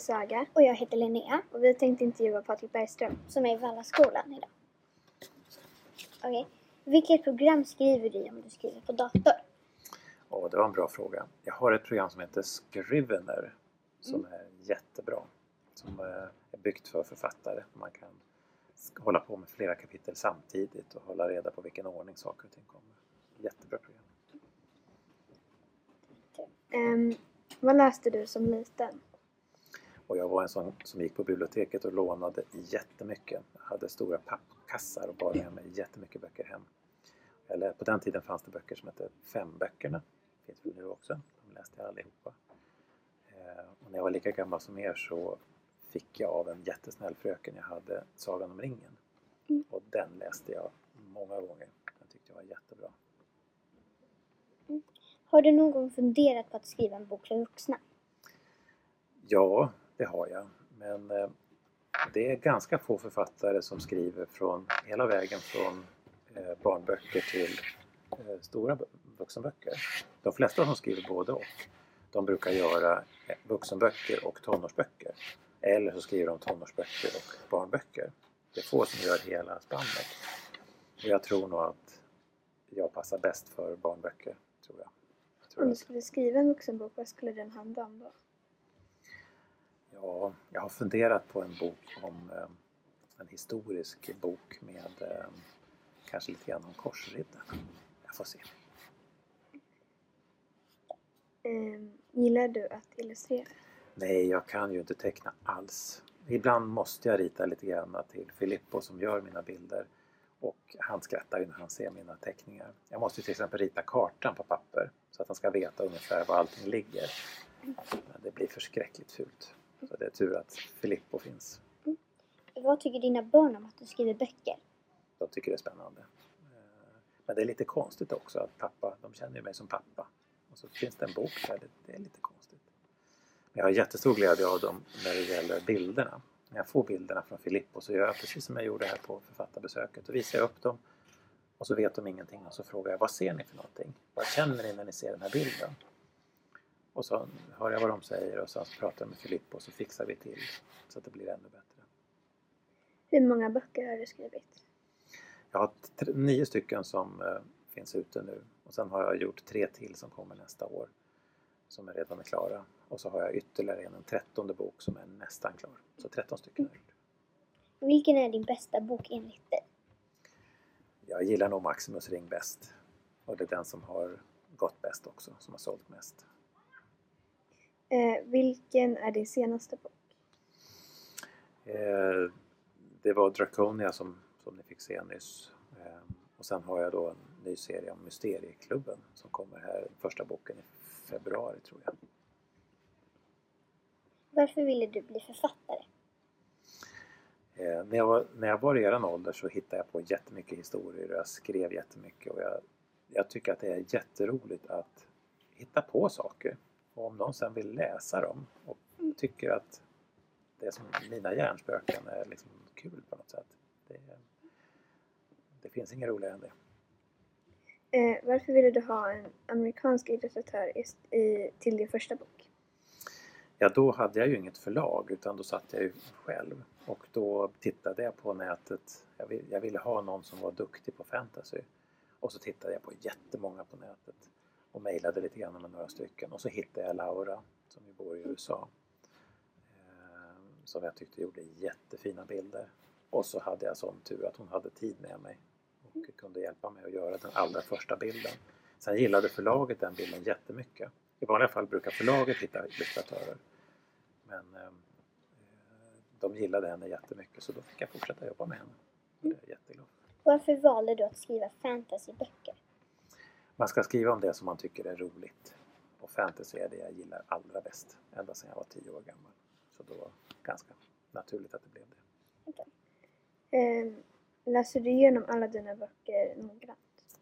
Saga Och jag heter Linnea. och vi tänkte intervjua Patrik Bergström. som är i Vallaskolan idag. Okej. Vilket program skriver du om du skriver på dator? Och det var en bra fråga. Jag har ett program som heter Scrivener som är jättebra. Som eh, är byggt för författare. Man kan hålla på med flera kapitel samtidigt och hålla reda på vilken ordning saker och ting kommer. Jättebra program. Ehm, vad läste du som liten? Och jag var en sån som gick på biblioteket och lånade jättemycket. Jag hade stora pappkassar och bar med mig jättemycket böcker hem. Lä- på den tiden fanns det böcker som hette Femböckerna. Finns väl nu också. De läste jag allihopa. Eh, och när jag var lika gammal som er så fick jag av en jättesnäll fröken jag hade Sagan om ringen. Mm. Och den läste jag många gånger. Den tyckte jag var jättebra. Har du någon gång funderat på att skriva en bok för vuxna? Ja, det har jag. Men eh, det är ganska få författare som skriver från hela vägen från eh, barnböcker till eh, stora vuxenböcker. De flesta som skriver både och. De brukar göra eh, vuxenböcker och tonårsböcker. Eller så skriver de tonårsböcker och barnböcker. Det är få som gör hela spannet. Och jag tror nog att jag passar bäst för barnböcker. Tror jag. tror Om du skulle skriva en vuxenbok, vad skulle den handla om då? Ja, jag har funderat på en bok om eh, en historisk bok med eh, kanske lite grann om korsriddarna. Jag får se. Ehm, gillar du att illustrera? Nej, jag kan ju inte teckna alls. Ibland måste jag rita lite grann till Filippo som gör mina bilder. Och han skrattar ju när han ser mina teckningar. Jag måste till exempel rita kartan på papper så att han ska veta ungefär var allting ligger. Men det blir förskräckligt fult. Så det är tur att Filippo finns. Vad tycker dina barn om att du skriver böcker? De tycker det är spännande. Eh, Men det är lite konstigt också att pappa, de känner ju mig som pappa. Och så finns det en bok där, det, det är lite konstigt. Men jag har jättestor glädje av dem när det gäller bilderna. När jag får bilderna från Filippo så gör jag precis som jag gjorde här på författarbesöket. Då visar jag upp dem och så vet de ingenting och så frågar jag vad ser ni för någonting? Vad känner ni när ni ser den här bilden? Och så hör jag vad de säger och sen så pratar jag med Filippo och så fixar vi till så att det blir ännu bättre. Hur många böcker har du skrivit? Jag har nio stycken som eh, finns ute nu och sen har jag gjort tre till som kommer nästa år som är redan är klara. Och så har jag ytterligare en, en trettonde bok som är nästan klar. Så 13 stycken har jag gjort. Vilken är din bästa bok enligt dig? Jag gillar nog Maximus ring bäst. Och det är den som har gått bäst också, som har sålt mest. Eh, vilken är din senaste bok? Eh, det var Draconia som, som ni fick se nyss. Eh, och sen har jag då en ny serie om Mysterieklubben som kommer här, första boken i februari tror jag. Varför ville du bli författare? Eh, när, jag var, när jag var i eran ålder så hittade jag på jättemycket historier och jag skrev jättemycket och jag, jag tycker att det är jätteroligt att hitta på saker. Och om någon sen vill läsa dem och tycker att det är som mina hjärnspöken är liksom kul på något sätt. Det, det finns inget roligare än det. Eh, varför ville du ha en amerikansk illustratör i, till din första bok? Ja, då hade jag ju inget förlag utan då satt jag ju själv och då tittade jag på nätet. Jag, vill, jag ville ha någon som var duktig på fantasy. Och så tittade jag på jättemånga på nätet och mejlade lite grann med några stycken och så hittade jag Laura som ju bor i USA. Eh, som jag tyckte gjorde jättefina bilder. Och så hade jag sån tur att hon hade tid med mig och kunde hjälpa mig att göra den allra första bilden. Sen gillade förlaget den bilden jättemycket. I vanliga fall brukar förlaget hitta illustratörer. Men eh, de gillade henne jättemycket så då fick jag fortsätta jobba med henne. Och det är jätteglad. Varför valde du att skriva fantasyböcker? Man ska skriva om det som man tycker är roligt. Och fantasy är det jag gillar allra bäst. Ända sedan jag var tio år gammal. Så då var det ganska naturligt att det blev det. Eh, läser du igenom alla dina böcker noggrant?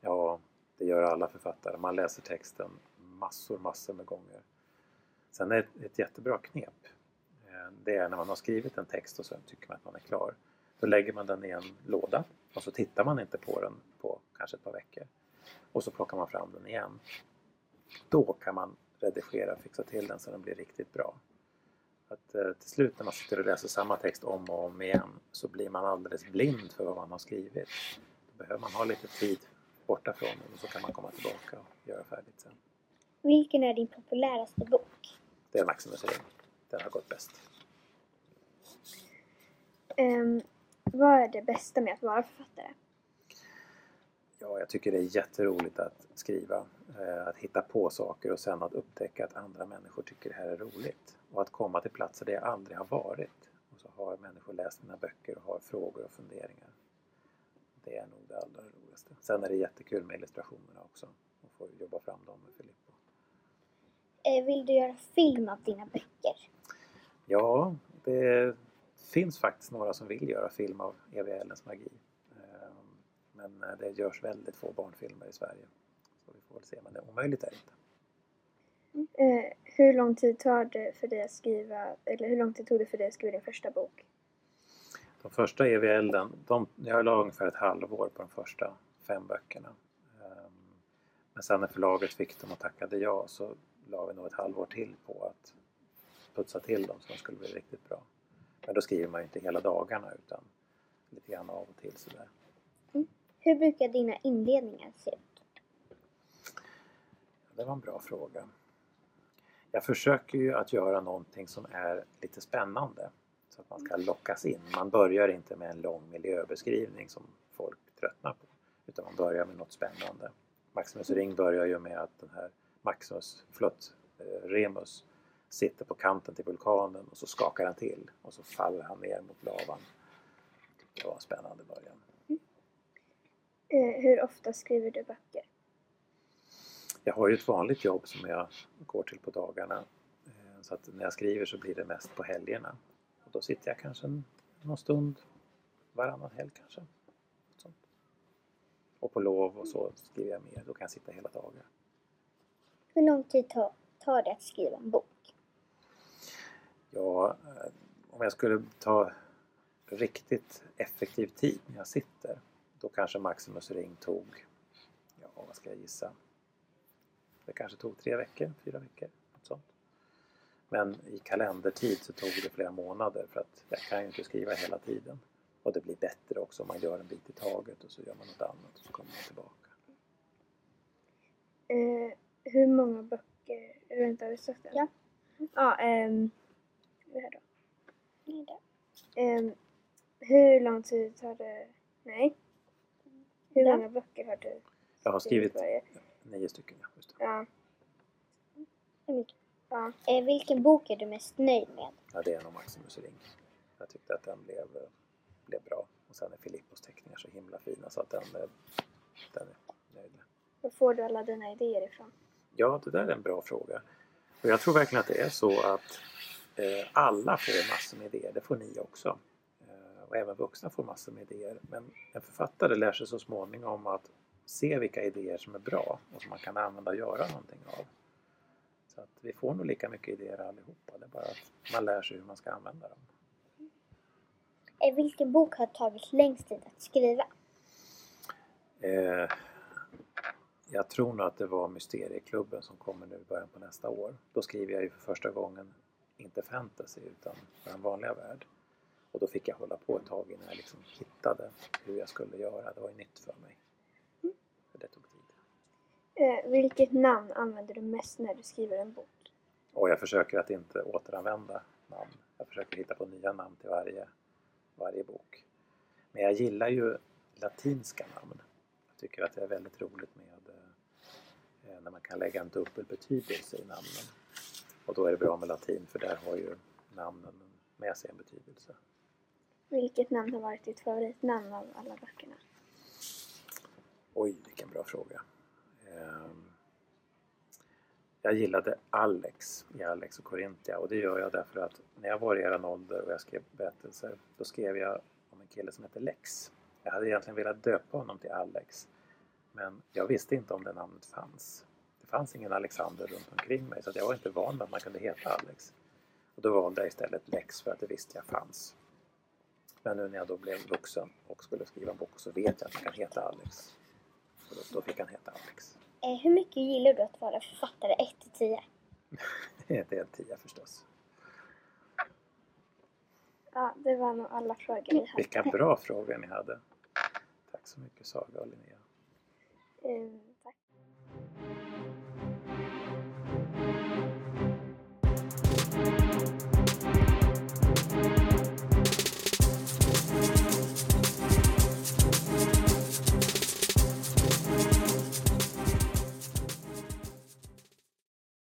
Ja, det gör alla författare. Man läser texten massor, massor med gånger. Sen är ett, ett jättebra knep. eh, Det är när man har skrivit en text och så tycker man att man är klar. Då lägger man den i en låda och så tittar man inte på den på kanske ett par veckor. Och så plockar man fram den igen. Då kan man redigera och fixa till den så den blir riktigt bra. Att, eh, till slut när man sitter och läser samma text om och om igen så blir man alldeles blind för vad man har skrivit. Då behöver man ha lite tid borta från den och så kan man komma tillbaka och göra färdigt sen. Vilken är din populäraste bok? Det är Maximus Ring. Den har gått bäst. Ehm, vad är det bästa med att vara författare? Ja, jag tycker det är jätteroligt att skriva. Eh, att hitta på saker och sen att upptäcka att andra människor tycker det här är roligt. Och att komma till platser där jag aldrig har varit. Och så har människor läst mina böcker och har frågor och funderingar. Det är nog det allra roligaste. Sen är det jättekul med illustrationerna också. Och få jobba fram dem med Filippo. Eh, vill du göra film av dina böcker? Ja, det finns faktiskt några som vill göra film av EVLens magi. Men eh, det görs väldigt få barnfilmer i Sverige. Så vi får väl se, men det är omöjligt är det inte. Eh, hur lång tid tar det för dig att skriva, eller hur lång tid tog det för dig att skriva din första bok? De första EVL, den, de, jag la ungefär ett halvår på de första fem böckerna. Ehm, Men sen när förlaget fick dem och tackade ja så la vi nog ett halvår till på att putsa till dem så de skulle bli riktigt bra. Men då skriver man ju inte hela dagarna utan lite grann av och till sådär. Hur brukar dina inledningar se ut? Det var en bra fråga. Jag försöker ju att göra någonting som är lite spännande så att man ska lockas in. Man börjar inte med en lång miljöbeskrivning som folk tröttnar på utan man börjar med något spännande. Maximus Ring börjar ju med att den här Maximus, förlåt, eh, Remus sitter på kanten till vulkanen och så skakar han till och så faller han ner mot lavan. Det var en spännande början. Eh, hur ofta skriver du böcker? Jag har ju ett vanligt jobb som jag går till på dagarna. Eh, Så att när jag skriver så blir det mest på helgerna. Och då sitter jag kanske en, någon stund varannan helg kanske. Och på lov och så skriver jag mer. Då kan jag sitta hela dagar. Hur lång tid tar, tar det att skriva en bok? Ja, eh, om jag skulle ta riktigt effektiv tid när jag sitter då kanske Maximus Ring tog, ja vad ska jag gissa? Det kanske tog tre veckor, fyra veckor. Något sånt. Men i kalendertid så tog det flera månader för att jag kan ju inte skriva hela tiden. Och det blir bättre också om man gör en bit i taget och så gör man något annat och så kommer man tillbaka. Eh, hur många böcker, vänta har du sagt den? Ja. Ja, ehm, det här då. Nej, där. Ehm, hur lång tid tar det, nej. Hur många böcker har du Jag har skrivit varje? nio stycken. Ja, just det. Ja, ja. Eh, vilken bok är du mest nöjd med? Ja, det är nog Maximus Ring. Jag tyckte att den blev, eh, blev bra. Och sen är Filippos teckningar så himla fina så att den, eh, den är nöjd med. Var får du alla dina idéer ifrån? Ja, det där är en bra fråga. Och jag tror verkligen att det är så att eh, alla får massor med idéer. Det får ni också. Och även vuxna får massor med idéer. Men en författare lär sig så småningom att se vilka idéer som är bra och som man kan använda och göra någonting av. Så att vi får nog lika mycket idéer allihopa. Det är bara att man lär sig hur man ska använda dem. Eh, vilken bok har tagit längst tid att skriva? Eh, jag tror nog att det var Mysterieklubben som kommer nu i början på nästa år. Då skriver jag ju för första gången inte fantasy utan den vanliga värld. Och då fick jag hålla på ett tag innan jag liksom hittade hur jag skulle göra. Det var ju nytt för mig. För det tog tid. Eh, vilket namn använder du mest när du skriver en bok? Och jag försöker att inte återanvända namn. Jag försöker hitta på nya namn till varje, varje bok. Men jag gillar ju latinska namn. Jag tycker att det är väldigt roligt med eh, när man kan lägga en dubbel betydelse i namnen. Och då är det bra med latin för där har ju namnen med sig en betydelse. Vilket namn har varit ditt favoritnamn av alla böckerna? Oj, vilken bra fråga. Ehm, jag gillade Alex i Alex och Corinthia och det gör jag därför att när jag var i eran ålder och jag skrev berättelser då skrev jag om en kille som heter Lex. Jag hade egentligen velat döpa honom till Alex men jag visste inte om det namnet fanns. Det fanns ingen Alexander runt omkring mig så att jag var inte van vid att man kunde heta Alex. Och då valde jag istället Lex för att det visste jag fanns. Men nu när jag då blev vuxen och skulle skriva en bok så vet jag att han kan heta Alex. Så då, då fick han heta Alex. Eh, hur mycket gillar du att vara författare 1-10? det är 10 förstås. Ja, det var nog alla frågor vi hade. Vilka bra frågor ni hade. Tack så mycket Saga och Linnea. Mm, tack.